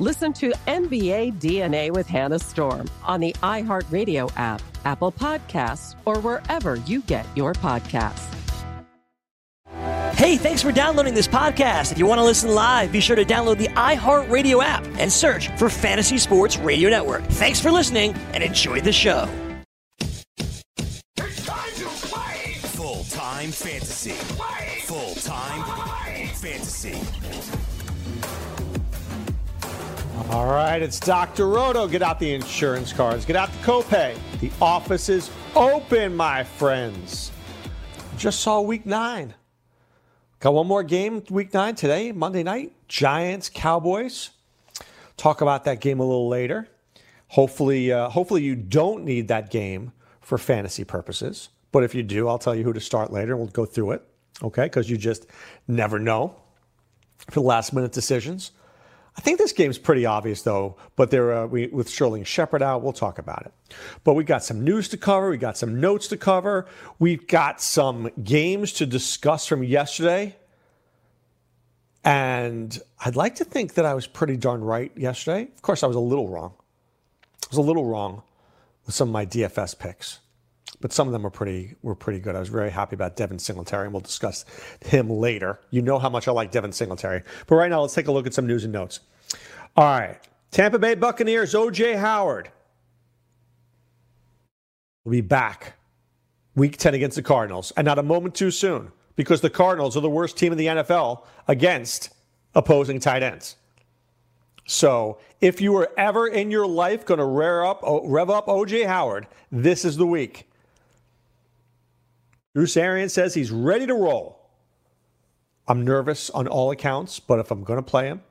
Listen to NBA DNA with Hannah Storm on the iHeartRadio app, Apple Podcasts, or wherever you get your podcasts. Hey, thanks for downloading this podcast. If you want to listen live, be sure to download the iHeartRadio app and search for Fantasy Sports Radio Network. Thanks for listening and enjoy the show. It's time to play! Full time fantasy. Full time fantasy. All right, it's Dr. Roto. Get out the insurance cards, get out the copay. The office is open, my friends. Just saw week nine. Got one more game, week nine today, Monday night. Giants, Cowboys. Talk about that game a little later. Hopefully, uh, hopefully you don't need that game for fantasy purposes. But if you do, I'll tell you who to start later. We'll go through it, okay? Because you just never know for last minute decisions. I think this game's pretty obvious, though. But there, uh, we, with Sterling Shepard out, we'll talk about it. But we got some news to cover. We got some notes to cover. We've got some games to discuss from yesterday. And I'd like to think that I was pretty darn right yesterday. Of course, I was a little wrong. I was a little wrong with some of my DFS picks, but some of them were pretty were pretty good. I was very happy about Devin Singletary, and we'll discuss him later. You know how much I like Devin Singletary. But right now, let's take a look at some news and notes. All right, Tampa Bay Buccaneers OJ Howard will be back week 10 against the Cardinals, and not a moment too soon because the Cardinals are the worst team in the NFL against opposing tight ends. So, if you were ever in your life going to rev up, rev up OJ Howard, this is the week. Bruce Arians says he's ready to roll. I'm nervous on all accounts, but if I'm going to play him,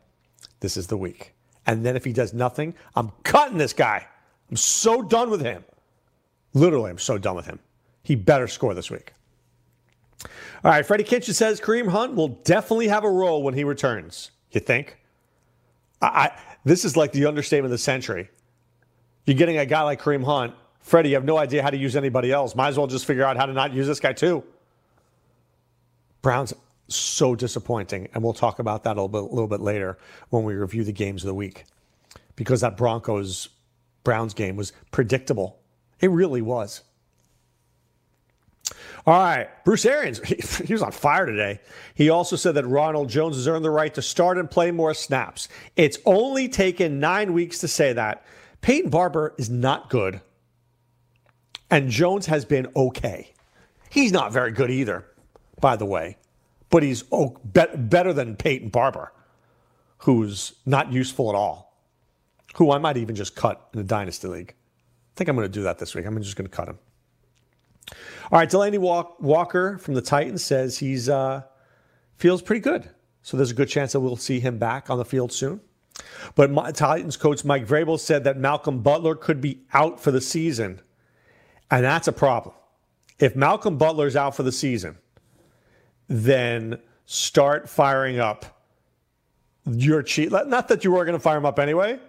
this is the week. And then if he does nothing, I'm cutting this guy. I'm so done with him. Literally, I'm so done with him. He better score this week. All right, Freddie Kitchen says Kareem Hunt will definitely have a role when he returns. You think? I, I, this is like the understatement of the century. You're getting a guy like Kareem Hunt. Freddie, you have no idea how to use anybody else. Might as well just figure out how to not use this guy too. Browns so disappointing, and we'll talk about that a little bit, little bit later when we review the games of the week, because that Broncos Browns game was predictable. It really was. All right, Bruce Arians, he, he, was on fire today. He also said that Ronald Jones has earned the right to start and play more snaps. It's only taken nine weeks to say that. Peyton Barber is not good, and Jones has been okay. He's not very good either, by the way, but he's oh, better than Peyton Barber, who's not useful at all, who I might even just cut in the Dynasty League. I think I'm going to do that this week. I'm just going to cut him. All right, Delanie Walker from the Titans says he's uh, feels pretty good. So there's a good chance that we'll see him back on the field soon. But my, Titans coach Mike Vrabel said that Malcolm Butler could be out for the season, and that's a problem. If Malcolm Butler's out for the season, then start firing up your Chief, not that you were going to fire him up anyway,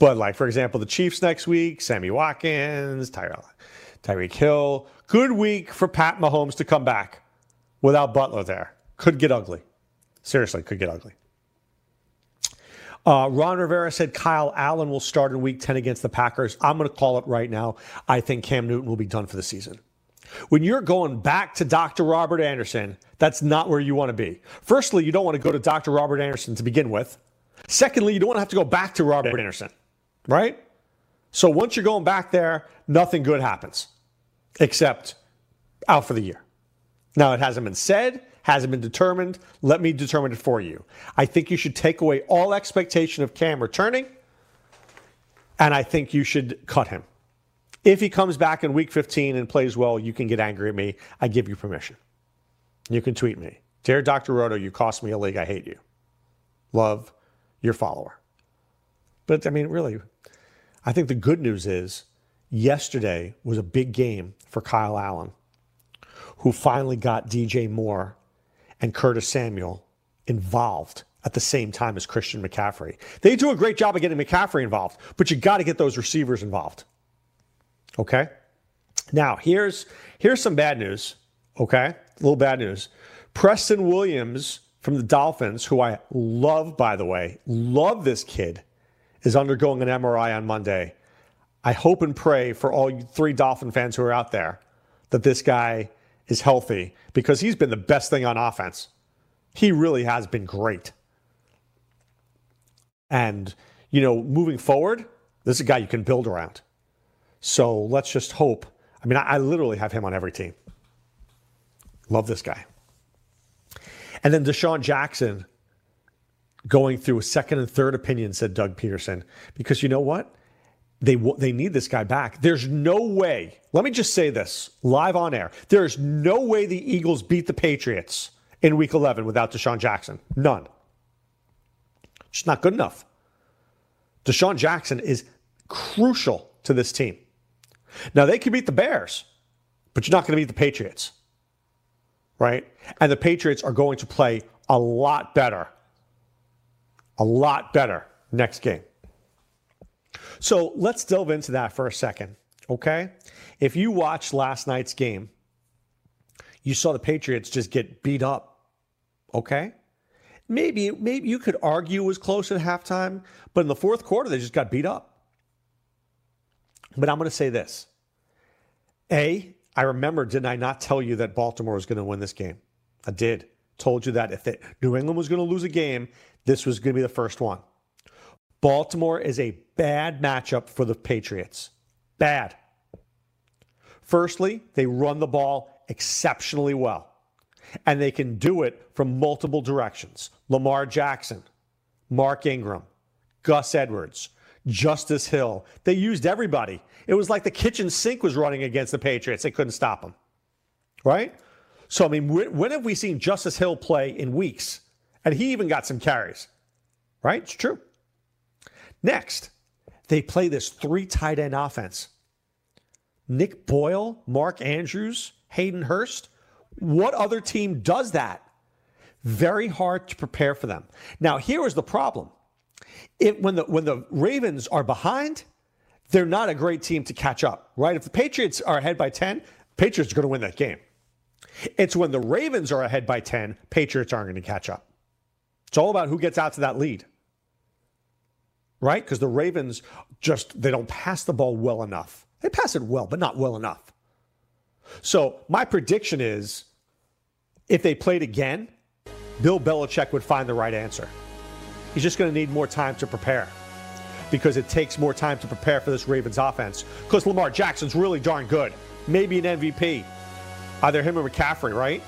but like, for example, the Chiefs next week, Sammy Watkins, Tyrell, Tyreek Hill. Good week for Pat Mahomes to come back without Butler there. Could get ugly. Seriously, could get ugly. Uh, Ron Rivera said Kyle Allen will start in week 10 against the Packers. I'm going to call it right now. I think Cam Newton will be done for the season. When you're going back to Dr. Robert Anderson, that's not where you want to be. Firstly, you don't want to go to Dr. Robert Anderson to begin with. Secondly, you don't want to have to go back to Robert Anderson, right? So once you're going back there, nothing good happens except out for the year. Now, it hasn't been said, hasn't been determined. Let me determine it for you. I think you should take away all expectation of Cam returning, and I think you should cut him. If he comes back in week 15 and plays well, you can get angry at me. I give you permission. You can tweet me. Dear Dr. Roto, you cost me a league. I hate you. Love your follower. But I mean, really, I think the good news is yesterday was a big game for Kyle Allen, who finally got DJ Moore and Curtis Samuel involved at the same time as Christian McCaffrey. They do a great job of getting McCaffrey involved, but you got to get those receivers involved. Okay? Now, here's here's some bad news, okay? A little bad news. Preston Williams from the Dolphins, who I love by the way, love this kid, is undergoing an MRI on Monday. I hope and pray for all three Dolphin fans who are out there that this guy is healthy because he's been the best thing on offense. He really has been great. And, you know, moving forward, this is a guy you can build around. So let's just hope. I mean, I, I literally have him on every team. Love this guy. And then DeSean Jackson going through a second and third opinion, said Doug Pederson, because you know what? They, they need this guy back. There's no way, let me just say this live on air. There's no way the Eagles beat the Patriots in week 11 without DeSean Jackson. None. It's not good enough. DeSean Jackson is crucial to this team. Now, they can beat the Bears, but you're not going to beat the Patriots. Right? And the Patriots are going to play a lot better, a lot better next game. So let's delve into that for a second, okay? If you watched last night's game, you saw the Patriots just get beat up, okay? Maybe, maybe you could argue it was close at halftime, but in the fourth quarter, they just got beat up. But I'm going to say this. A, I remember, didn't I not tell you that Baltimore was going to win this game? I did. Told you that if they, New England was going to lose a game, this was going to be the first one. Baltimore is a bad matchup for the Patriots. Bad. Firstly, they run the ball exceptionally well, and they can do it from multiple directions. Lamar Jackson, Mark Ingram, Gus Edwards, Justice Hill. They used everybody. It was like the kitchen sink was running against the Patriots. They couldn't stop them. Right? So, I mean, when have we seen Justice Hill play in weeks? And he even got some carries. Right? It's true. Next, they play this three tight end offense. Nick Boyle, Mark Andrews, Hayden Hurst. What other team does that? Very hard to prepare for them. Now, here is the problem. It, when, the, when the Ravens are behind, they're not a great team to catch up, right? If the Patriots are ahead by 10, Patriots are going to win that game. It's when the Ravens are ahead by 10, Patriots aren't going to catch up. It's all about who gets out to that lead right? Because the Ravens just they don't pass the ball well enough. They pass it well, but not well enough. So my prediction is if they played again, Bill Belichick would find the right answer. He's just going to need more time to prepare because it takes more time to prepare for this Ravens offense. Because Lamar Jackson's really darn good. Maybe an MVP. Either him or McCaffrey, right?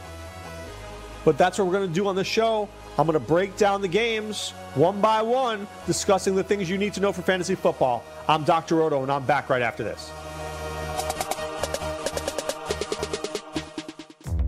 But that's what we're going to do on the show. I'm going to break down the games one by one, discussing the things you need to know for fantasy football. I'm Dr. Roto, and I'm back right after this.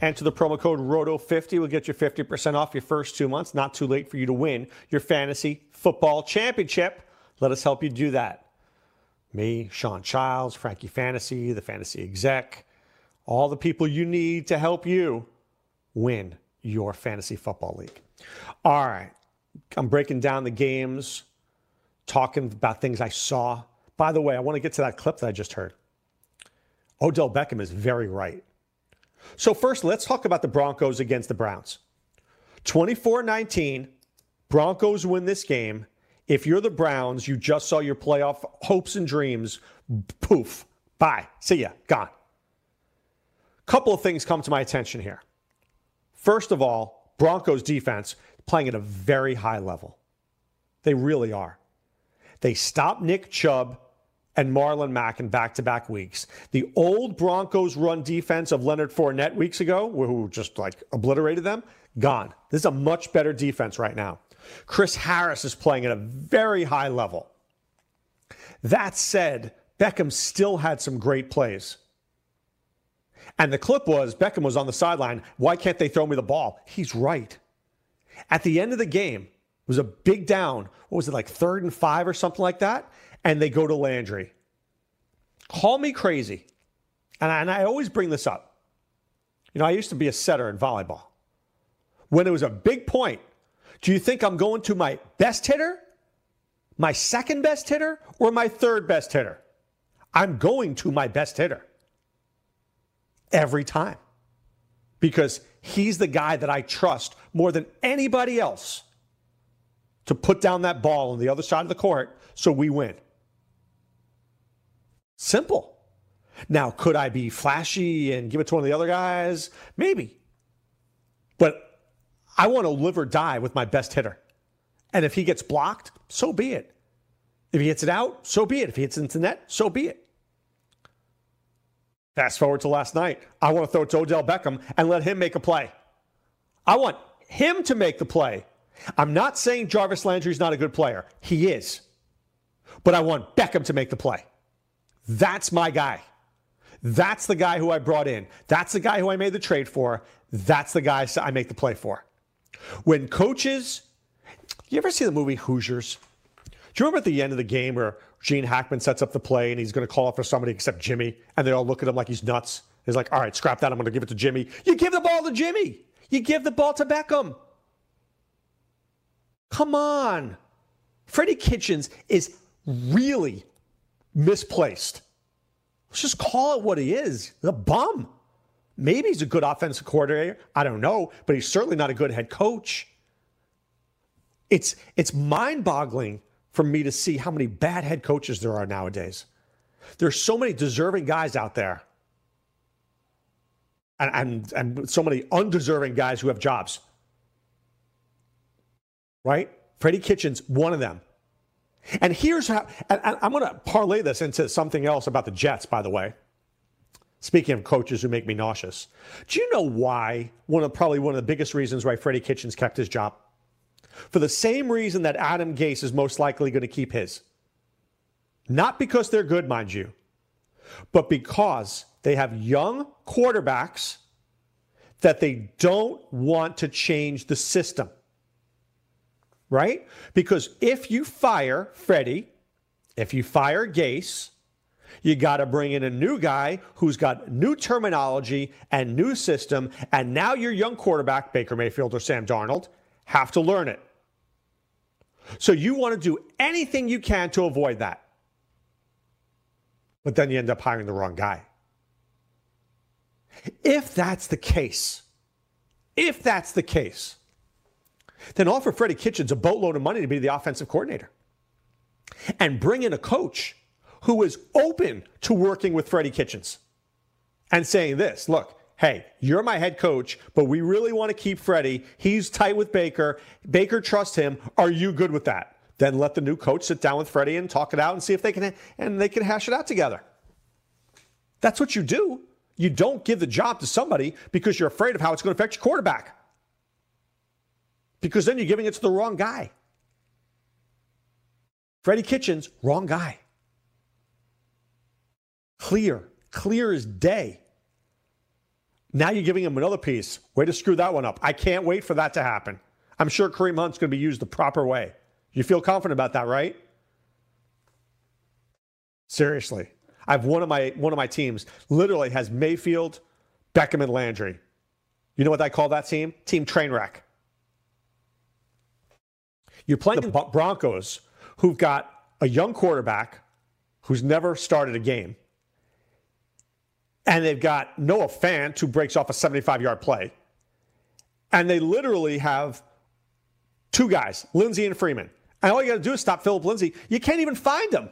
Enter the promo code ROTO50. We'll get you 50% off your first two months. Not too late for you to win your fantasy football championship. Let us help you do that. Me, Sean Childs, Frankie Fantasy, the fantasy exec, all the people you need to help you win your fantasy football league. All right, I'm breaking down the games, talking about things I saw. By the way, I want to get to that clip that I just heard. Odell Beckham is very right. So, first, let's talk about the Broncos against the Browns. 24 19, Broncos win this game. If you're the Browns, you just saw your playoff hopes and dreams. Poof. Bye. See ya. Gone. Couple of things come to my attention here. First of all, Broncos defense playing at a very high level. They really are. They stopped Nick Chubb and Marlon Mack in back to back weeks. The old Broncos run defense of Leonard Fournette weeks ago, who just like obliterated them, gone. This is a much better defense right now. Chris Harris is playing at a very high level. That said, Beckham still had some great plays. And the clip was Beckham was on the sideline. Why can't they throw me the ball? He's right. At the end of the game, it was a big down. What was it, like third and five or something like that? And they go to Landry. Call me crazy. And I, and I always bring this up. You know, I used to be a setter in volleyball. When it was a big point, Do you think I'm going to my best hitter, my second best hitter, or my third best hitter? I'm going to my best hitter every time because he's the guy that I trust more than anybody else to put down that ball on the other side of the court so we win. Simple. Now, could I be flashy and give it to one of the other guys? Maybe. But I want to live or die with my best hitter. And if he gets blocked, so be it. If he hits it out, so be it. If he hits it into net, so be it. Fast forward to last night. I want to throw it to Odell Beckham and let him make a play. I want him to make the play. I'm not saying Jarvis Landry is not a good player. He is. But I want Beckham to make the play. That's my guy. That's the guy who I brought in. That's the guy who I made the trade for. That's the guy I make the play for. When coaches, you ever see the movie Hoosiers? Do you remember at the end of the game where Gene Hackman sets up the play and he's going to call it for somebody except Jimmy, and they all look at him like he's nuts? He's like, all right, scrap that. I'm going to give it to Jimmy. You give the ball to Jimmy. You give the ball to Beckham. Come on. Freddie Kitchens is really misplaced. Let's just call it what he is a bum. Maybe he's a good offensive coordinator. I don't know, but he's certainly not a good head coach. It's, it's mind boggling for me to see how many bad head coaches there are nowadays. There's so many deserving guys out there, and, and, and so many undeserving guys who have jobs. Right? Freddie Kitchens, one of them. And here's how, and I'm going to parlay this into something else about the Jets, by the way. Speaking of coaches who make me nauseous, do you know why? One of probably one of the biggest reasons why Freddie Kitchens kept his job. For the same reason that Adam Gase is most likely going to keep his. Not because they're good, mind you, but because they have young quarterbacks that they don't want to change the system right? Because if you fire Freddie, if you fire Gase, you got to bring in a new guy who's got new terminology and new system. And now your young quarterback, Baker Mayfield or Sam Darnold, have to learn it. So you want to do anything you can to avoid that. But then you end up hiring the wrong guy. If that's the case, if that's the case, then offer Freddie Kitchens a boatload of money to be the offensive coordinator. And bring in a coach who is open to working with Freddie Kitchens and saying this look, hey, you're my head coach, but we really want to keep Freddie. He's tight with Baker. Baker trusts him. Are you good with that? Then let the new coach sit down with Freddie and talk it out and see if they can and they can hash it out together. That's what you do. You don't give the job to somebody because you're afraid of how it's going to affect your quarterback because then you're giving it to the wrong guy. Freddie Kitchens, wrong guy. Clear, clear as day. Now you're giving him another piece. Way to screw that one up. I can't wait for that to happen. I'm sure Kareem Hunt's going to be used the proper way. You feel confident about that, right? Seriously. I've one of my one of my teams literally has Mayfield, Beckham, and Landry. You know what I call that team? Team Trainwreck. You're playing the Broncos, who've got a young quarterback who's never started a game. And they've got Noah Fant, who breaks off a 75 yard play. And they literally have two guys, Lindsay and Freeman. And all you got to do is stop Philip Lindsay. You can't even find him.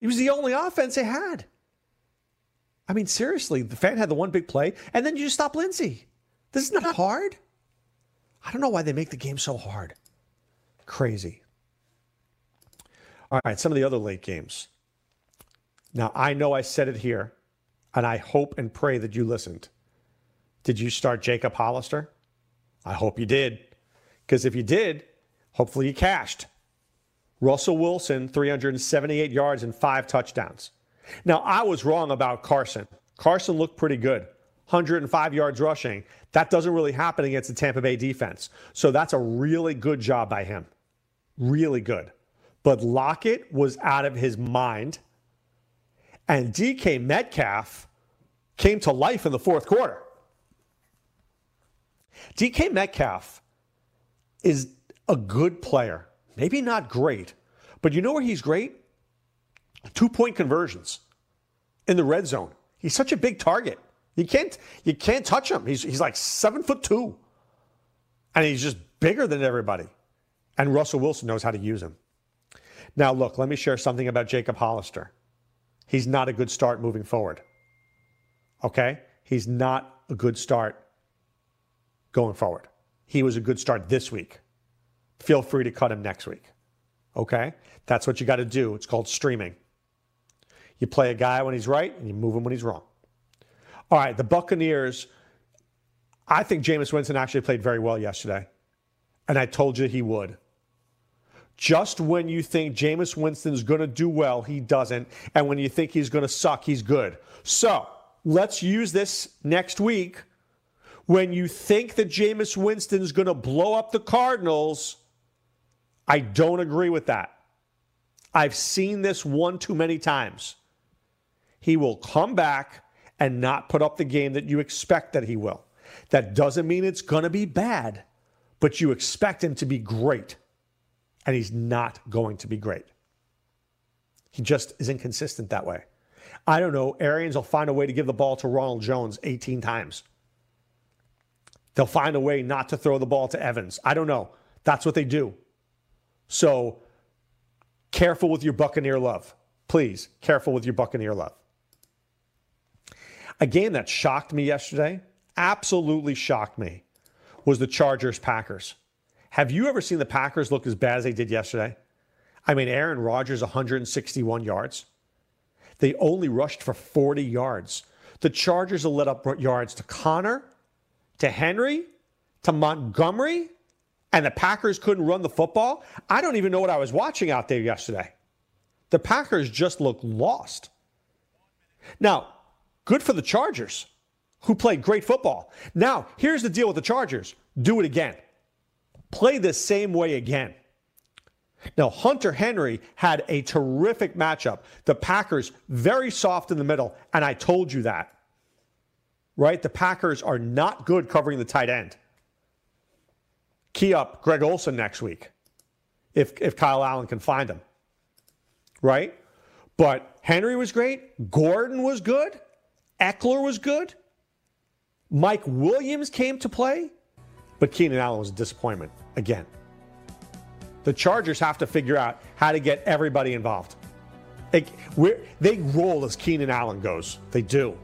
He was the only offense they had. I mean, seriously, the Fant had the one big play, and then you just stop Lindsay. This is not hard. I don't know why they make the game so hard. Crazy. All right, some of the other late games. Now, I know I said it here, and I hope and pray that you listened. Did you start Jacob Hollister? I hope you did. Because if you did, hopefully you cashed. Russell Wilson, 378 yards and five touchdowns. Now, I was wrong about Carson. Carson looked pretty good. 105 yards rushing. That doesn't really happen against the Tampa Bay defense. So that's a really good job by him. Really good. But Lockett was out of his mind. And DK Metcalf came to life in the fourth quarter. DK Metcalf is a good player. Maybe not great, but you know where he's great? Two point conversions in the red zone. He's such a big target. You can't you can't touch him. He's he's like seven foot two. And he's just bigger than everybody. And Russell Wilson knows how to use him. Now look, let me share something about Jacob Hollister. He's not a good start moving forward. Okay? He's not a good start going forward. He was a good start this week. Feel free to cut him next week. Okay? That's what you got to do. It's called streaming. You play a guy when he's right and you move him when he's wrong. All right, the Buccaneers. I think Jameis Winston actually played very well yesterday. And I told you he would. Just when you think Jameis Winston's going to do well, he doesn't. And when you think he's going to suck, he's good. So let's use this next week. When you think that Jameis Winston's going to blow up the Cardinals, I don't agree with that. I've seen this one too many times. He will come back and not put up the game that you expect that he will. That doesn't mean it's going to be bad, but you expect him to be great. And he's not going to be great. He just is inconsistent that way. I don't know. Arians will find a way to give the ball to Ronald Jones 18 times. They'll find a way not to throw the ball to Evans. I don't know. That's what they do. So careful with your Buccaneer love. Please, careful with your Buccaneer love. A game that shocked me yesterday, absolutely shocked me, was the Chargers Packers. Have you ever seen the Packers look as bad as they did yesterday? I mean, Aaron Rodgers, 161 yards. They only rushed for 40 yards. The Chargers will let up yards to Conner, to Henry, to Montgomery, and the Packers couldn't run the football. I don't even know what I was watching out there yesterday. The Packers just looked lost. Now, good for the Chargers, who played great football. Now, here's the deal with the Chargers do it again play the same way again. Now, Hunter Henry had a terrific matchup. The Packers, very soft in the middle, and I told you that. Right? The Packers are not good covering the tight end. Key up Greg Olsen next week if, if Kyle Allen can find him. Right? But Henry was great. Gordon was good. Ekeler was good. Mike Williams came to play. But Keenan Allen was a disappointment again. The Chargers have to figure out how to get everybody involved. They, they roll as Keenan Allen goes. They do.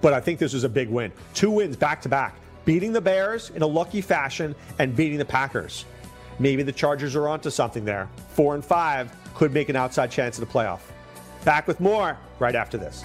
But I think this is a big win. Two wins back to back, beating the Bears in a lucky fashion and beating the Packers. Maybe the Chargers are onto something there. Four and five could make an outside chance of the playoff. Back with more right after this.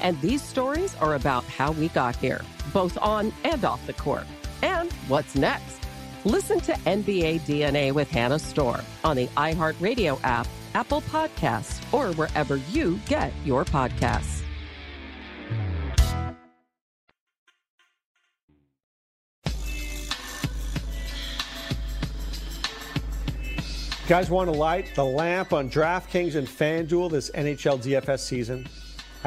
And these stories are about how we got here, both on and off the court. And what's next? Listen to NBA DNA with Hannah Storm on the iHeartRadio app, Apple Podcasts, or wherever you get your podcasts. Guys, want to light the lamp on DraftKings and FanDuel this NHL DFS season?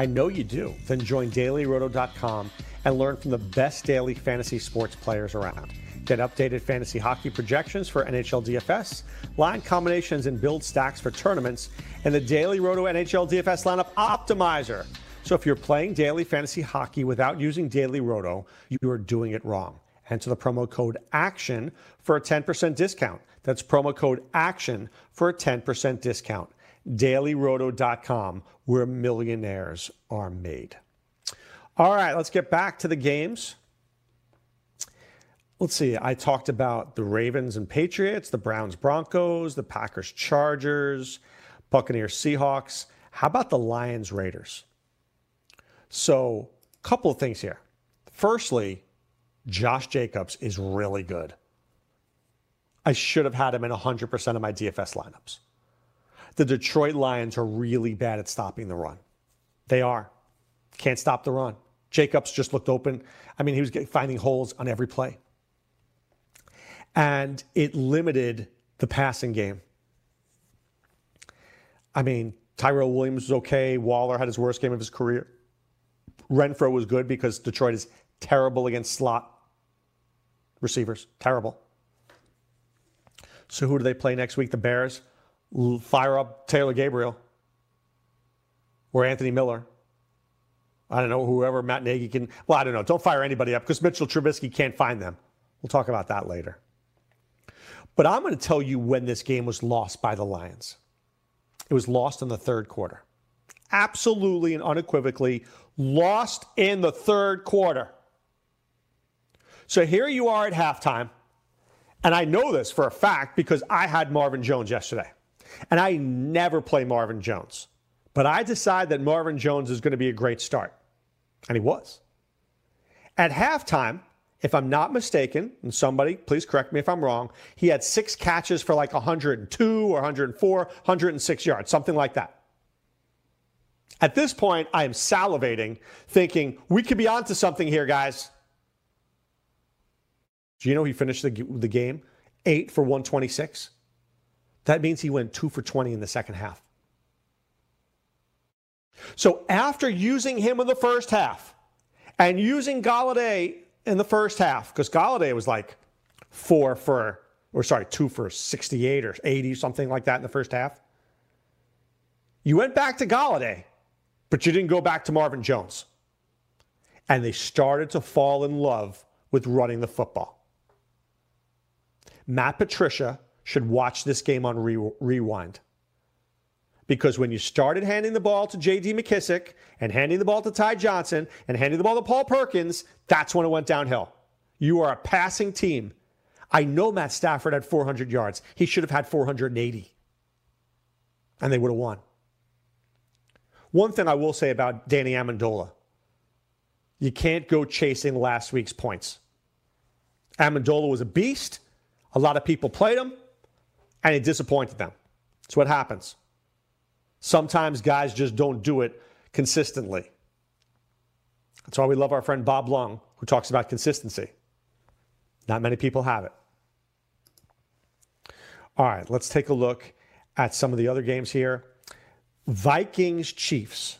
I know you do. Then join dailyroto.com and learn from the best daily fantasy sports players around. Get updated fantasy hockey projections for NHL DFS, line combinations, and build stacks for tournaments, and the Daily Roto NHL DFS lineup optimizer. So if you're playing daily fantasy hockey without using Daily Roto, you are doing it wrong. Enter the promo code ACTION for a 10% discount. That's promo code ACTION for a 10% discount. DailyRoto.com, where millionaires are made. All right, let's get back to the games. Let's see. I talked about the Ravens and Patriots, the Browns Broncos, the Packers Chargers, Buccaneers Seahawks. How about the Lions Raiders? So, a couple of things here. Firstly, Josh Jacobs is really good. I should have had him in 100% of my DFS lineups. The Detroit Lions are really bad at stopping the run. They are. Can't stop the run. Jacobs just looked open. I mean, he was finding holes on every play. And it limited the passing game. I mean, Tyrell Williams was okay. Waller had his worst game of his career. Renfrow was good because Detroit is terrible against slot receivers. Terrible. So who do they play next week? The Bears. Fire up Taylor Gabriel or Anthony Miller. I don't know, whoever Matt Nagy can. Well, I don't know. Don't fire anybody up because Mitchell Trubisky can't find them. We'll talk about that later. But I'm going to tell you when this game was lost by the Lions. It was lost in the third quarter. Absolutely and unequivocally lost in the third quarter. So here you are at halftime. And I know this for a fact because I had Marvin Jones yesterday. And I never play Marvin Jones. But I decide that Marvin Jones is going to be a great start. And he was. At halftime, if I'm not mistaken, and somebody please correct me if I'm wrong, he had six catches for like 102 or 104, 106 yards, something like that. At this point, I am salivating, thinking we could be onto something here, guys. Do you know he finished the, the game eight for 126? That means he went two for 20 in the second half. So after using him in the first half and using Golladay in the first half, because Golladay was like four for, or sorry, two for 68 or 80, something like that in the first half. You went back to Golladay, but you didn't go back to Marvin Jones. And they started to fall in love with running the football. Matt Patricia should watch this game on re- rewind. Because when you started handing the ball to J.D. McKissic and handing the ball to Ty Johnson and handing the ball to Paul Perkins, that's when it went downhill. You are a passing team. I know Matt Stafford had 400 yards. He should have had 480. And they would have won. One thing I will say about Danny Amendola You can't go chasing last week's points. Amendola was a beast. A lot of people played him, and it disappointed them. That's what happens. Sometimes guys just don't do it consistently. That's why we love our friend Bob Lung, who talks about consistency. Not many people have it. All right, let's take a look at some of the other games here. Vikings Chiefs.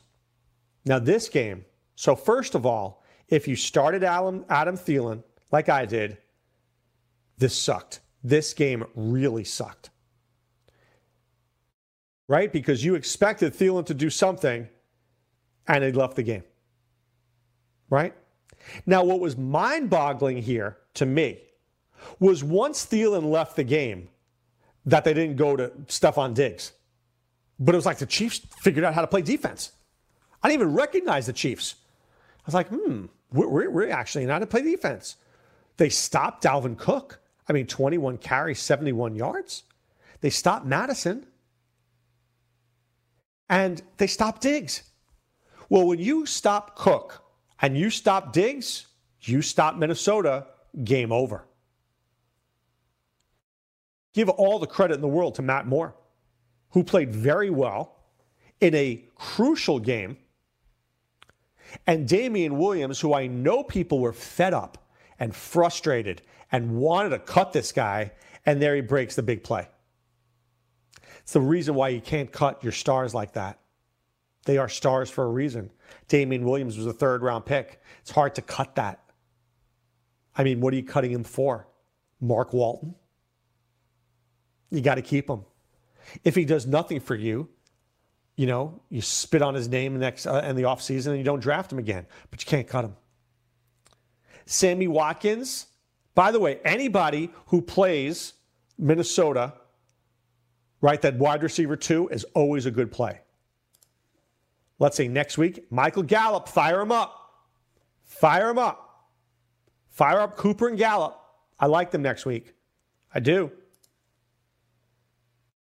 Now, this game, so first of all, if you started Adam, Adam Thielen like I did, this sucked. This game really sucked. Right? Because you expected Thielen to do something and he left the game. Right? Now, what was mind boggling here to me was once Thielen left the game, that they didn't go to Stefon Diggs. But it was like the Chiefs figured out how to play defense. I didn't even recognize the Chiefs. I was like, hmm, we're, we're actually not to play defense. They stopped Dalvin Cook. I mean, 21 carries, 71 yards. They stopped Mattison. And they stop Diggs. Well, when you stop Cook and you stop Diggs, you stop Minnesota, game over. Give all the credit in the world to Matt Moore, who played very well in a crucial game. And Damien Williams, who I know people were fed up and frustrated and wanted to cut this guy, and there he breaks the big play. It's the reason why you can't cut your stars like that. They are stars for a reason. Damien Williams was a third round pick. It's hard to cut that. I mean, what are you cutting him for? Mark Walton? You got to keep him. If he does nothing for you, you know, you spit on his name next uh, in the offseason and you don't draft him again, but you can't cut him. Sammy Watkins, by the way, anybody who plays Minnesota, right, that wide receiver two is always a good play. Let's say next week, Michael Gallup, fire him up. Fire him up. Fire up Cooper and Gallup. I like them next week. I do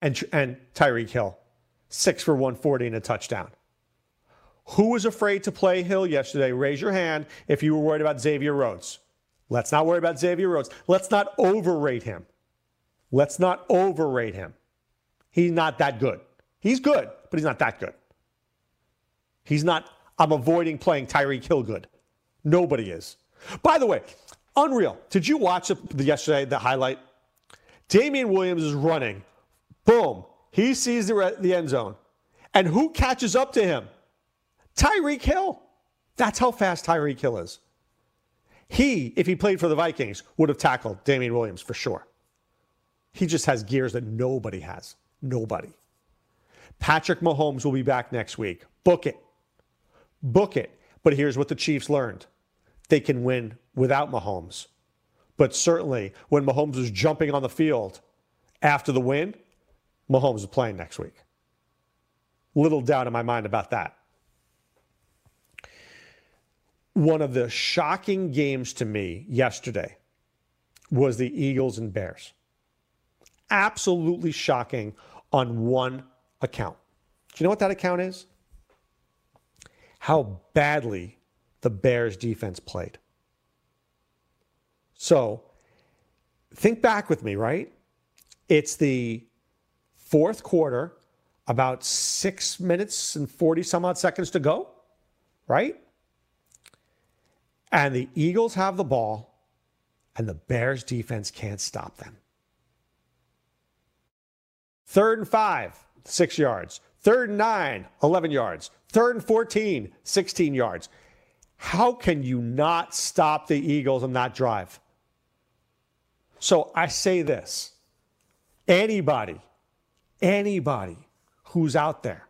and, and Tyreek Hill. Six for 140 and a touchdown. Who was afraid to play Hill yesterday? Raise your hand if you were worried about Xavier Rhodes. Let's not worry about Xavier Rhodes. Let's not overrate him. Let's not overrate him. He's not that good. He's good, but he's not that good. He's not, I'm avoiding playing Tyree Killgood. Nobody is. By the way, unreal. Did you watch the, yesterday, the highlight? Damien Williams is running Boom. He sees the, the end zone. And who catches up to him? Tyreek Hill. That's how fast Tyreek Hill is. He, if he played for the Vikings, would have tackled Damien Williams for sure. He just has gears that nobody has. Nobody. Patrick Mahomes will be back next week. Book it. Book it. But here's what the Chiefs learned they can win without Mahomes. But certainly, when Mahomes was jumping on the field after the win, Mahomes is playing next week. Little doubt in my mind about that. One of the shocking games to me yesterday was the Eagles and Bears. Absolutely shocking on one account. Do you know what that account is? How badly the Bears defense played. So think back with me, right? It's the fourth quarter, about six minutes and 40 some odd seconds to go, right? And the Eagles have the ball, and the Bears defense can't stop them. Third and five, six yards. Third and nine, 11 yards. Third and 14, 16 yards. How can you not stop the Eagles on that drive? So I say this anybody anybody who's out there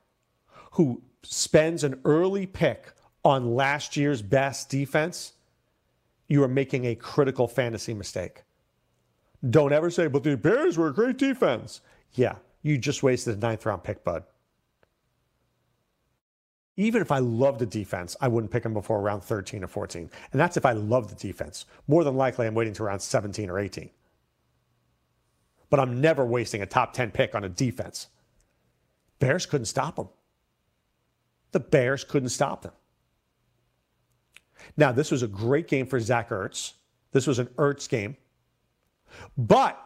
who spends an early pick on last year's best defense, you are making a critical fantasy mistake. Don't ever say, but the Bears were a great defense. Yeah, you just wasted a ninth round pick, bud. Even if I loved the defense, I wouldn't pick him before round 13 or 14. And that's if I love the defense. More than likely, I'm waiting to around 17 or 18 but I'm never wasting a top 10 pick on a defense. Bears couldn't stop them. The Bears couldn't stop them. Now, this was a great game for Zach Ertz. This was an Ertz game. But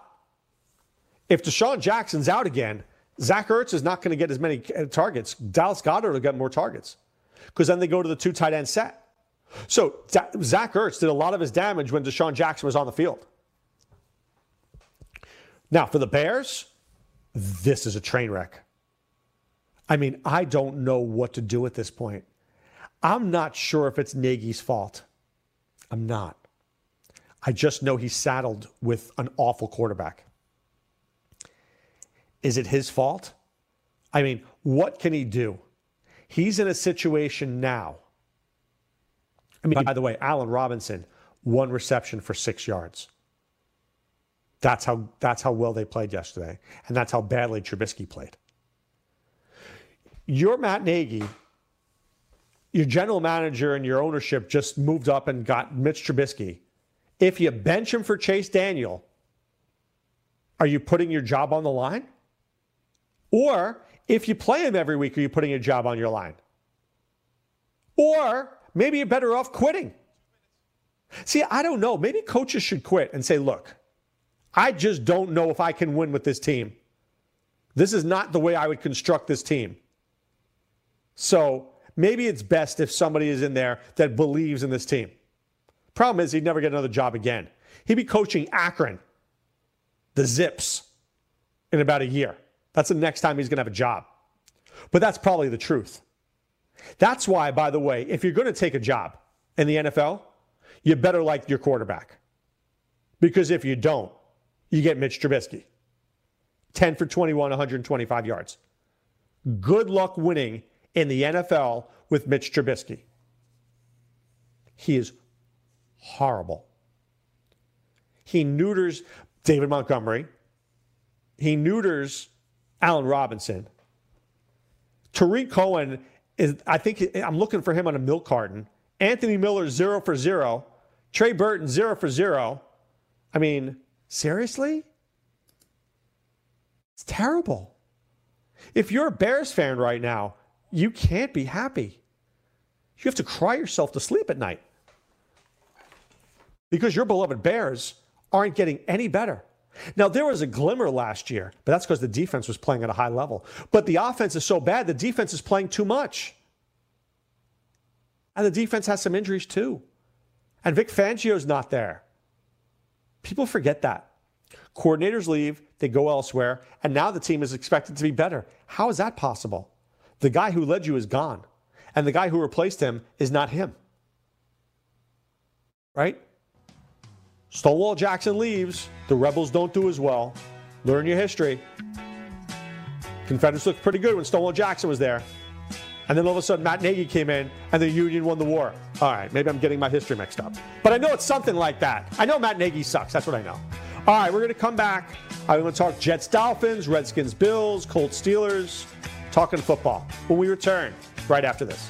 if DeSean Jackson's out again, Zach Ertz is not going to get as many uh, targets. Dallas Goedert will get more targets because then they go to the two tight end set. So Zach Ertz did a lot of his damage when DeSean Jackson was on the field. Now, for the Bears, this is a train wreck. I mean, I don't know what to do at this point. I'm not sure if it's Nagy's fault. I'm not. I just know he's saddled with an awful quarterback. Is it his fault? I mean, what can he do? He's in a situation now. I mean, by the way, Allen Robinson, one reception for six yards. That's how that's how well they played yesterday, and that's how badly Trubisky played. Your Matt Nagy, your general manager and your ownership just moved up and got Mitch Trubisky. If you bench him for Chase Daniel, are you putting your job on the line? Or if you play him every week, are you putting your job on your line? Or maybe you're better off quitting. See, I don't know. Maybe coaches should quit and say, look, I just don't know if I can win with this team. This is not the way I would construct this team. So maybe it's best if somebody is in there that believes in this team. Problem is, he'd never get another job again. He'd be coaching Akron, the Zips, in about a year. That's the next time he's going to have a job. But that's probably the truth. That's why, by the way, if you're going to take a job in the NFL, you better like your quarterback. Because if you don't, you get Mitch Trubisky 10 for 21, 125 yards. Good luck winning in the NFL with Mitch Trubisky. He is horrible. He neuters David Montgomery. He neuters Allen Robinson. Tarik Cohen is, I think, I'm looking for him on a milk carton. Anthony Miller, zero for zero. Trey Burton, zero for zero. I mean, seriously? It's terrible. If you're a Bears fan right now, you can't be happy. You have to cry yourself to sleep at night because your beloved Bears aren't getting any better. Now, there was a glimmer last year, but that's because the defense was playing at a high level. But the offense is so bad, the defense is playing too much. And the defense has some injuries too. And Vic Fangio's not there. People forget that. Coordinators leave, they go elsewhere, and now the team is expected to be better. How is that possible? The guy who led you is gone, and the guy who replaced him is not him. Right? Stonewall Jackson leaves. The Rebels don't do as well. Learn your history. Confederates looked pretty good when Stonewall Jackson was there. And then all of a sudden, Matt Nagy came in and the Union won the war. All right, maybe I'm getting my history mixed up. But I know it's something like that. I know Matt Nagy sucks. That's what I know. All right, we're going to come back. I'm going to talk Jets Dolphins, Redskins Bills, Colts Steelers, talking football when we return right after this.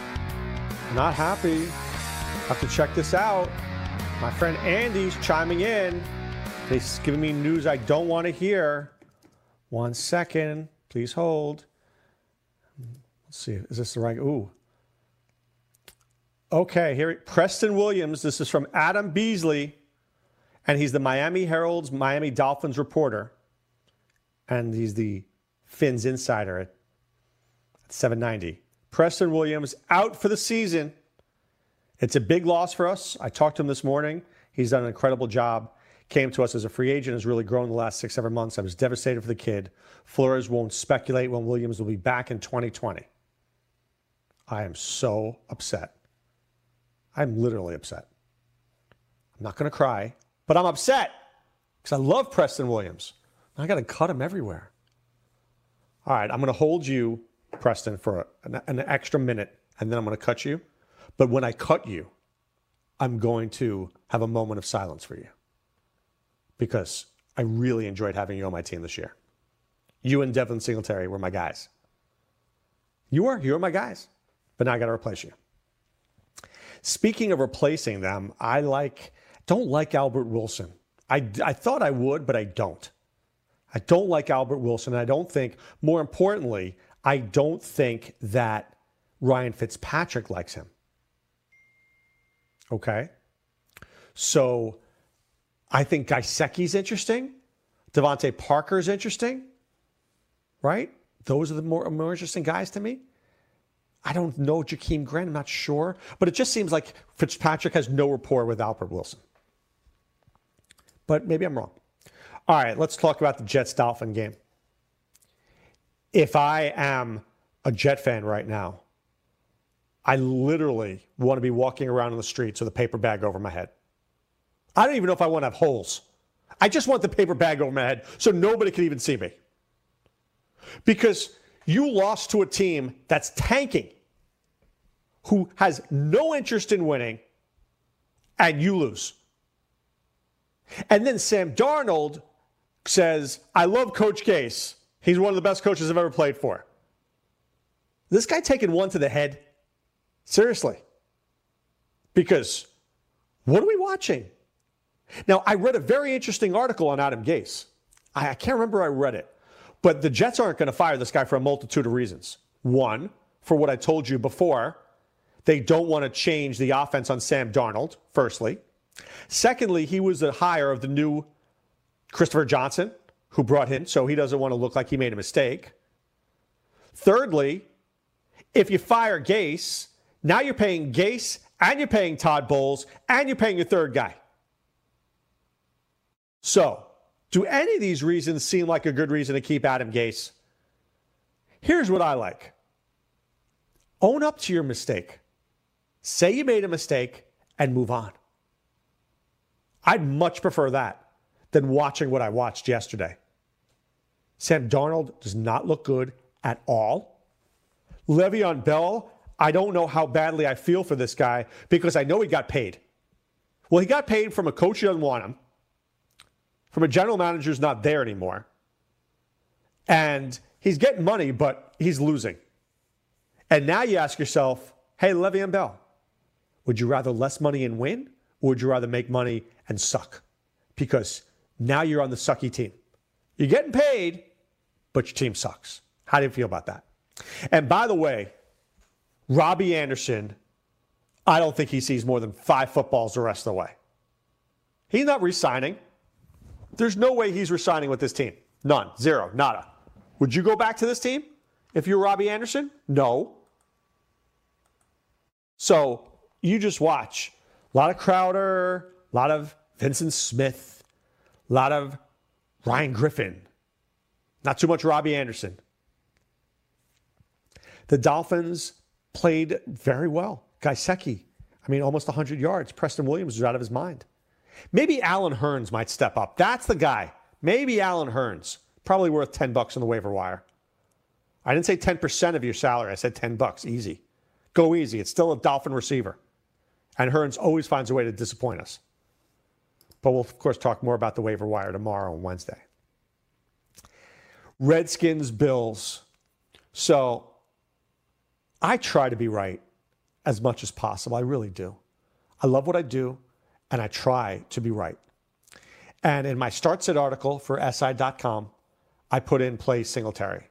not happy. Have to check this out. My friend Andy's chiming in. He's giving me news I don't want to hear. One second, please hold. Let's see, is this the right? Ooh. Okay, here, Preston Williams. This is from Adam Beasley, and he's the Miami Herald's Miami Dolphins reporter, and he's the Fins insider at 790. Preston Williams out for the season. It's a big loss for us. I talked to him this morning. He's done an incredible job. Came to us as a free agent, has really grown the last six, seven months. I was devastated for the kid. Flores won't speculate when Williams will be back in 2020. I am so upset. I'm literally upset. I'm not going to cry, but I'm upset because I love Preston Williams. I got to cut him everywhere. All right, I'm going to hold you, Preston, for an, an extra minute, and then I'm going to cut you. But when I cut you, I'm going to have a moment of silence for you because I really enjoyed having you on my team this year. You and Devin Singletary were my guys. You were, you were my guys, but now I got to replace you. Speaking of replacing them, I like don't like Albert Wilson. I, I thought I would, but I don't. I don't like Albert Wilson. And I don't think, more importantly, I don't think that Ryan Fitzpatrick likes him. Okay. So I think Gesicki's interesting. DeVante Parker's interesting. Right? Those are the more, more interesting guys to me. I don't know Jakeem Grant. I'm not sure. But it just seems like Fitzpatrick has no rapport with Albert Wilson. But maybe I'm wrong. All right, let's talk about the Jets Dolphin game. If I am a Jet fan right now, I literally want to be walking around in the streets with a paper bag over my head. I don't even know if I want to have holes. I just want the paper bag over my head so nobody can even see me. Because you lost to a team that's tanking, who has no interest in winning, and you lose. And then Sam Darnold says, I love Coach Gase. He's one of the best coaches I've ever played for. This guy taking one to the head? Seriously. Because what are we watching? Now, I read a very interesting article on Adam Gase. I, I can't remember I read it, but the Jets aren't going to fire this guy for a multitude of reasons. One, for what I told you before, they don't want to change the offense on Sam Darnold, firstly. Secondly, he was the hire of the new Christopher Johnson, who brought him, so he doesn't want to look like he made a mistake. Thirdly, if you fire Gase, now you're paying Gase and you're paying Todd Bowles and you're paying your third guy. So, do any of these reasons seem like a good reason to keep Adam Gase? Here's what I like own up to your mistake. Say you made a mistake and move on. I'd much prefer that than watching what I watched yesterday. Sam Darnold does not look good at all. Le'Veon Bell, I don't know how badly I feel for this guy because I know he got paid. Well, he got paid from a coach who doesn't want him, from a general manager who's not there anymore. And he's getting money, but he's losing. And now you ask yourself, hey, Le'Veon Bell, would you rather less money and win, or would you rather make money and suck? Because now you're on the sucky team. You're getting paid, but your team sucks. How do you feel about that? And by the way, Robbie Anderson, I don't think he sees more than five footballs the rest of the way. He's not resigning. There's no way he's resigning with this team. None. Zero. Nada. Would you go back to this team if you're Robbie Anderson? No. So you just watch. A lot of Crowder, a lot of Vyncint Smith, a lot of Ryan Griffin. Not too much Robbie Anderson. The Dolphins played very well. Gesicki, I mean, almost 100 yards. Preston Williams was out of his mind. Maybe Allen Hurns might step up. That's the guy. Maybe Allen Hurns. Probably worth 10 bucks on the waiver wire. I didn't say 10% of your salary. I said 10 bucks. Easy. Go easy. It's still a Dolphin receiver. And Hurns always finds a way to disappoint us. But we'll, of course, talk more about the waiver wire tomorrow on Wednesday. Redskins, Bills. So I try to be right as much as possible. I really do. I love what I do, and I try to be right. And in my start sit article for SI.com, I put in play Singletary.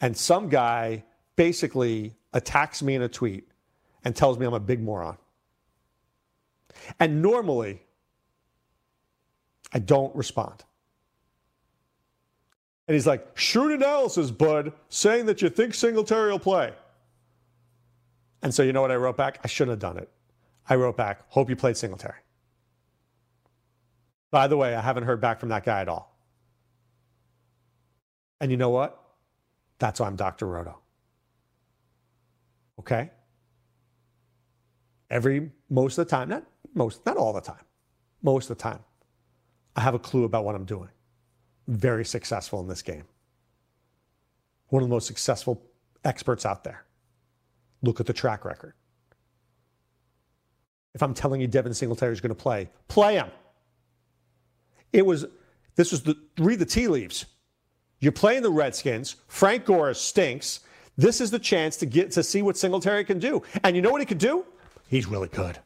And some guy basically attacks me in a tweet and tells me I'm a big moron. And normally, I don't respond. And he's like, shrewd analysis, bud, saying that you think Singletary will play. And so you know what I wrote back? I shouldn't have done it. I wrote back, hope you played Singletary. By the way, I haven't heard back from that guy at all. And you know what? That's why I'm Dr. Roto. Okay? Every, most of the time, not most, not all the time, most of the time, I have a clue about what I'm doing. Very successful in this game. One of the most successful experts out there. Look at the track record. If I'm telling you Devin Singletary is going to play, play him. It was, this was the, read the tea leaves. You're playing the Redskins. Frank Gore stinks. This is the chance to get to see what Singletary can do. And you know what he can do? He's really good.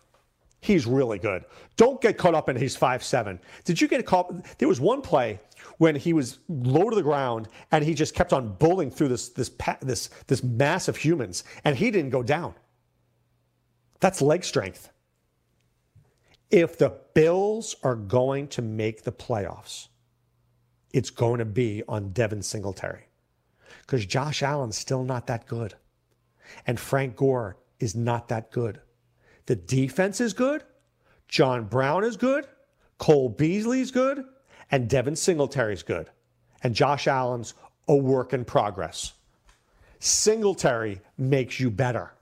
He's really good. Don't get caught up in he's five seven. Did you get caught? There was one play when he was low to the ground and he just kept on bowling through this this this this mass of humans and he didn't go down. That's leg strength. If the Bills are going to make the playoffs, it's going to be on Devin Singletary because Josh Allen's still not that good. And Frank Gore is not that good. The defense is good. John Brown is good. Cole Beasley's good. And Devin Singletary's good. And Josh Allen's a work in progress. Singletary makes you better.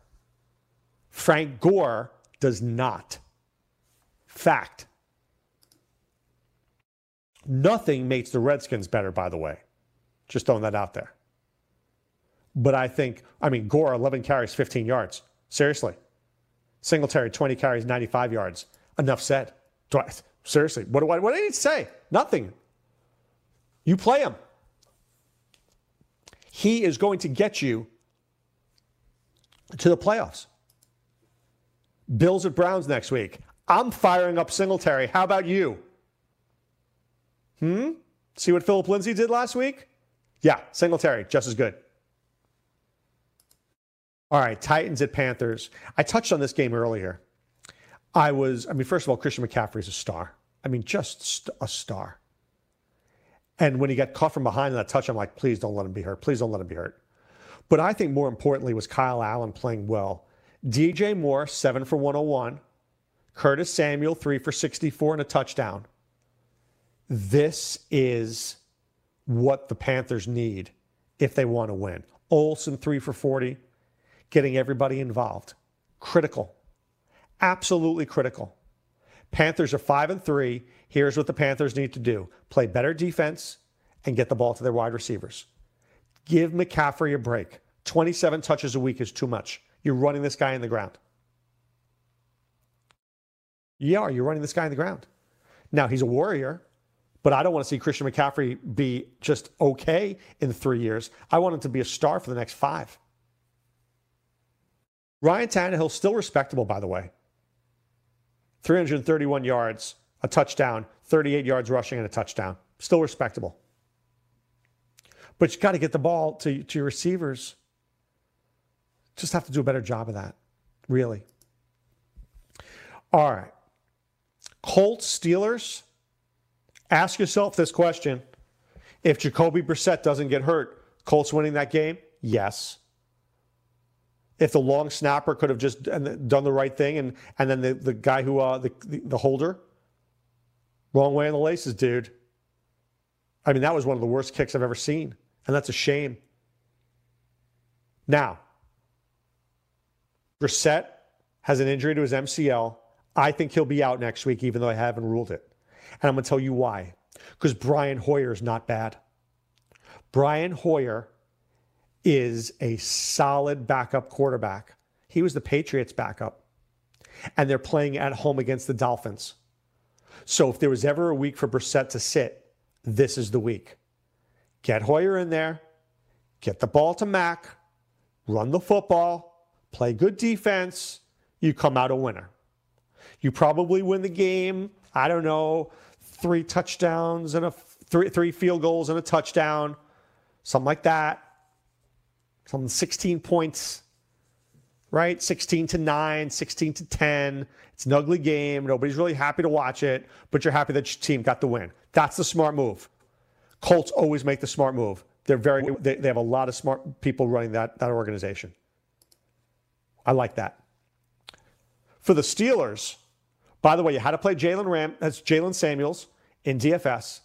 Frank Gore does not. Fact. Nothing makes the Redskins better, by the way. Just throwing that out there. But I think, I mean, Gore, 11 carries, 15 yards. Seriously. Singletary, 20 carries, 95 yards. Enough said. I, seriously, what do I what do I need to say? Nothing. You play him. He is going to get you to the playoffs. Bills at Browns next week. I'm firing up Singletary. How about you? Hmm? See what Philip Lindsay did last week? Yeah, Singletary, just as good. All right, Titans at Panthers. I touched on this game earlier. I was, I mean, first of all, Christian McCaffrey is a star. I mean, just a star. And when he got caught from behind in that touch, I'm like, please don't let him be hurt. Please don't let him be hurt. But I think more importantly was Kyle Allen playing well. DJ Moore, seven for 101. Curtis Samuel, three for 64 and a touchdown. This is what the Panthers need if they want to win. Olsen, three for 40, getting everybody involved. Critical. Absolutely critical. Panthers are five and three. Here's what the Panthers need to do play better defense and get the ball to their wide receivers. Give McCaffrey a break. 27 touches a week is too much. You're running this guy in the ground. Yeah, you're running this guy in the ground. Now, he's a warrior, but I don't want to see Christian McCaffrey be just okay in three years. I want him to be a star for the next five. Ryan Tannehill, still respectable, by the way. 331 yards, a touchdown, 38 yards rushing, and a touchdown. Still respectable. But you got to get the ball to, to your receivers. Just have to do a better job of that, really. All right. Colts, Steelers. Ask yourself this question. If Jacoby Brissett doesn't get hurt, Colts winning that game? Yes. If the long snapper could have just done the right thing and, and then the, the guy who, uh, the, the, the holder, wrong way on the laces, dude. I mean, that was one of the worst kicks I've ever seen. And that's a shame. Now, Brissett has an injury to his MCL. I think he'll be out next week, even though I haven't ruled it. And I'm going to tell you why. Because Brian Hoyer is not bad. Brian Hoyer is a solid backup quarterback. He was the Patriots' backup. And they're playing at home against the Dolphins. So if there was ever a week for Brissett to sit, this is the week. Get Hoyer in there, get the ball to Mac, run the football, play good defense, you come out a winner. You probably win the game. I don't know, three touchdowns and a three, three field goals and a touchdown, something like that. Some 16 points, right? 16 to 9, 16 to 10. It's an ugly game. Nobody's really happy to watch it, but you're happy that your team got the win. That's the smart move. Colts always make the smart move. They're very they, they have a lot of smart people running that, that organization. I like that. For the Steelers, by the way, you had to play Jalen Ram, that's Jaylen Samuels in DFS.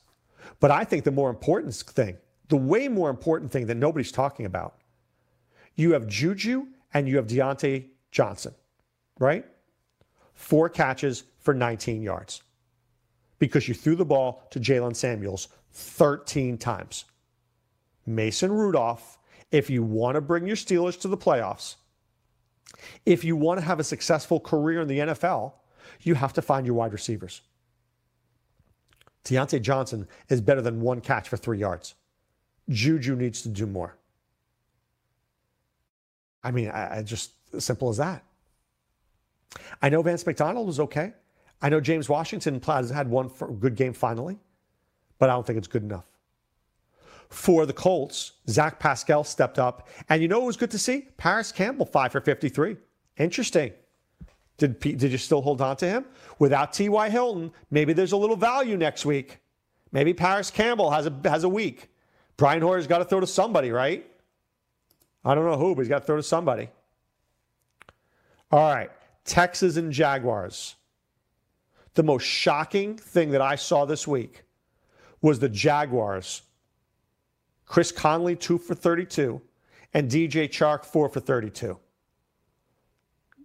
But I think the more important thing, the way more important thing that nobody's talking about, you have Juju and you have Diontae Johnson, right? Four catches for 19 yards because you threw the ball to Jaylen Samuels 13 times. Mason Rudolph, if you want to bring your Steelers to the playoffs, if you want to have a successful career in the NFL, you have to find your wide receivers. Diontae Johnson is better than one catch for three yards. Juju needs to do more. I mean, I, I just simple as that. I know Vance McDonald was okay. I know James Washington has had one good game finally, but I don't think it's good enough. For the Colts, Zach Pascal stepped up. And you know what was good to see? Parris Campbell, 5 for 53. Interesting. Did, did you still hold on to him? Without T.Y. Hilton, maybe there's a little value next week. Maybe Parris Campbell has a, has a week. Brian Hoyer's got to throw to somebody, right? I don't know who, but he's got to throw to somebody. All right. Texas and Jaguars. The most shocking thing that I saw this week was the Jaguars. Chris Conley, two for 32, and DJ Chark, four for 32.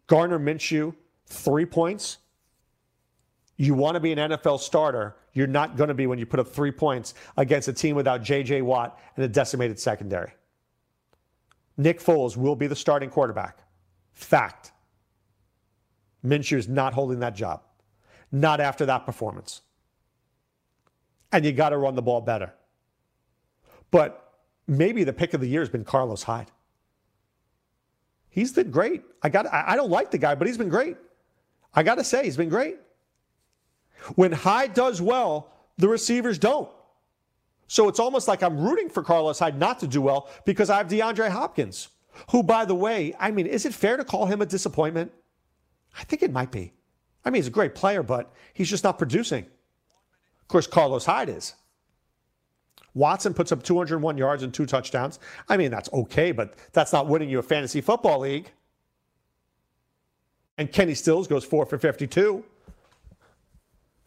Gardner Minshew, three points. You want to be an NFL starter. You're not going to be when you put up three points against a team without J.J. Watt and a decimated secondary. Nick Foles will be the starting quarterback. Fact. Minshew is not holding that job. Not after that performance. And you got to run the ball better. But maybe the pick of the year has been Carlos Hyde. He's been great. I got I don't like the guy, but he's been great. I got to say, he's been great. When Hyde does well, the receivers don't. So it's almost like I'm rooting for Carlos Hyde not to do well because I have DeAndre Hopkins, who, by the way, I mean, is it fair to call him a disappointment? I think it might be. I mean, he's a great player, but he's just not producing. Of course, Carlos Hyde is. Watson puts up 201 yards and two touchdowns. I mean, that's okay, but that's not winning you a fantasy football league. And Kenny Stills goes four for 52.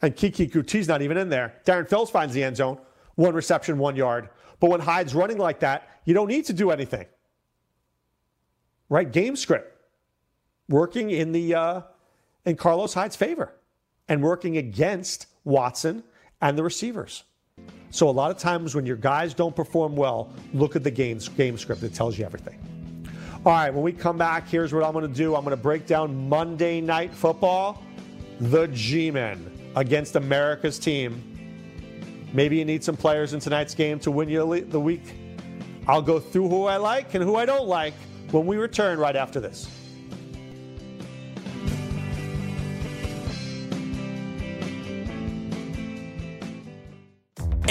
And Keke Coutee's not even in there. Darren Fells finds the end zone, one reception, one yard. But when Hyde's running like that, you don't need to do anything. Right? Game script. Working in the uh, in Carlos Hyde's favor and working against Watson and the receivers. So a lot of times when your guys don't perform well, look at the game, game script. It tells you everything. All right, when we come back, here's what I'm going to do. I'm going to break down Monday Night Football, the G-Men against America's team. Maybe you need some players in tonight's game to win you the week. I'll go through who I like and who I don't like when we return right after this.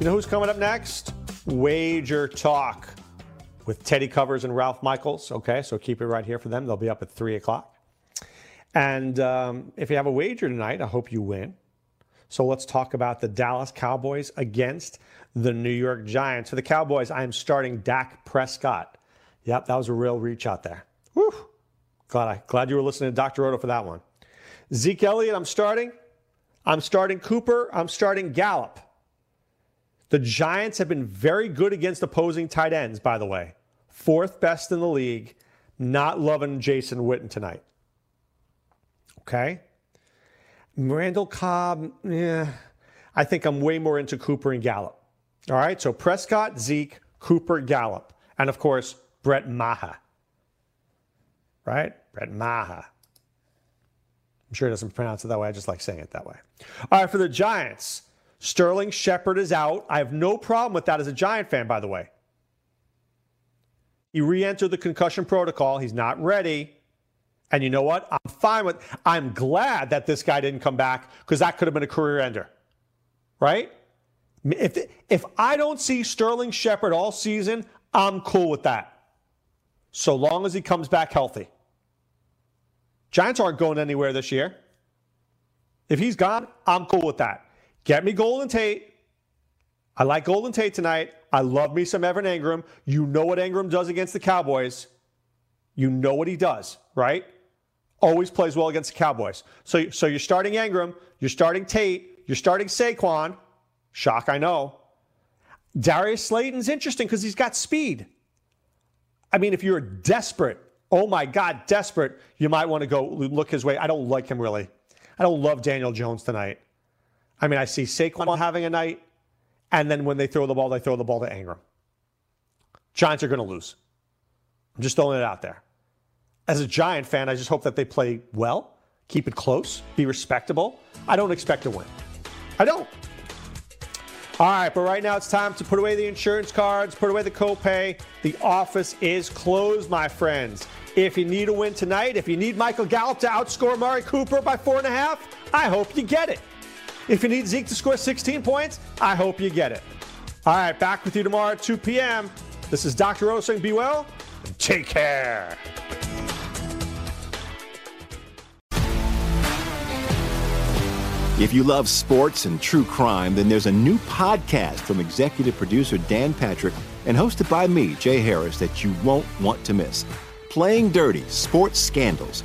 you know who's coming up next? Wager Talk with Teddy Covers and Ralph Michaels. Okay, so keep it right here for them. They'll be up at 3 o'clock. And um, if you have a wager tonight, I hope you win. So let's talk about the Dallas Cowboys against the New York Giants. For the Cowboys, I am starting Dak Prescott. Yep, that was a real reach out there. Whew. Glad, I, glad you were listening to Dr. Roto for that one. Zeke Elliott, I'm starting. I'm starting Cooper. I'm starting Gallup. The Giants have been very good against opposing tight ends, by the way. Fourth best in the league. Not loving Jason Witten tonight. Okay. Randall Cobb, yeah. I think I'm way more into Cooper and Gallup. All right, so Prescott, Zeke, Cooper, Gallup, and of course, Brett Maher. Right? Brett Maher. I'm sure he doesn't pronounce it that way. I just like saying it that way. All right, for the Giants, Sterling Shepard is out. I have no problem with that as a Giant fan, by the way. He re entered the concussion protocol. He's not ready. And you know what? I'm fine with I'm glad that this guy didn't come back because that could have been a career ender. Right? If, if I don't see Sterling Shepard all season, I'm cool with that. So long as he comes back healthy. Giants aren't going anywhere this year. If he's gone, I'm cool with that. Get me Golden Tate. I like Golden Tate tonight. I love me some Evan Engram. You know what Engram does against the Cowboys. You know what he does, right? Always plays well against the Cowboys. So, so you're starting Engram, you're starting Tate, you're starting Saquon. Shock, I know. Darius Slayton's interesting because he's got speed. I mean, if you're desperate, oh my God, desperate, you might want to go look his way. I don't like him really. I don't love Daniel Jones tonight. I mean, I see Saquon having a night, and then when they throw the ball, they throw the ball to Engram. Giants are going to lose. I'm just throwing it out there. As a Giant fan, I just hope that they play well, keep it close, be respectable. I don't expect to win. I don't. All right, but right now it's time to put away the insurance cards, put away the copay. The office is closed, my friends. If you need a win tonight, if you need Michael Gallup to outscore Amari Cooper by four and a half, I hope you get it. If you need Zeke to score 16 points, I hope you get it. All right, back with you tomorrow at 2 p.m. This is Dr. O saying be well and take care. If you love sports and true crime, then there's a new podcast from executive producer Dan Patrick and hosted by me, Jay Harris, that you won't want to miss. Playing Dirty Sports Scandals.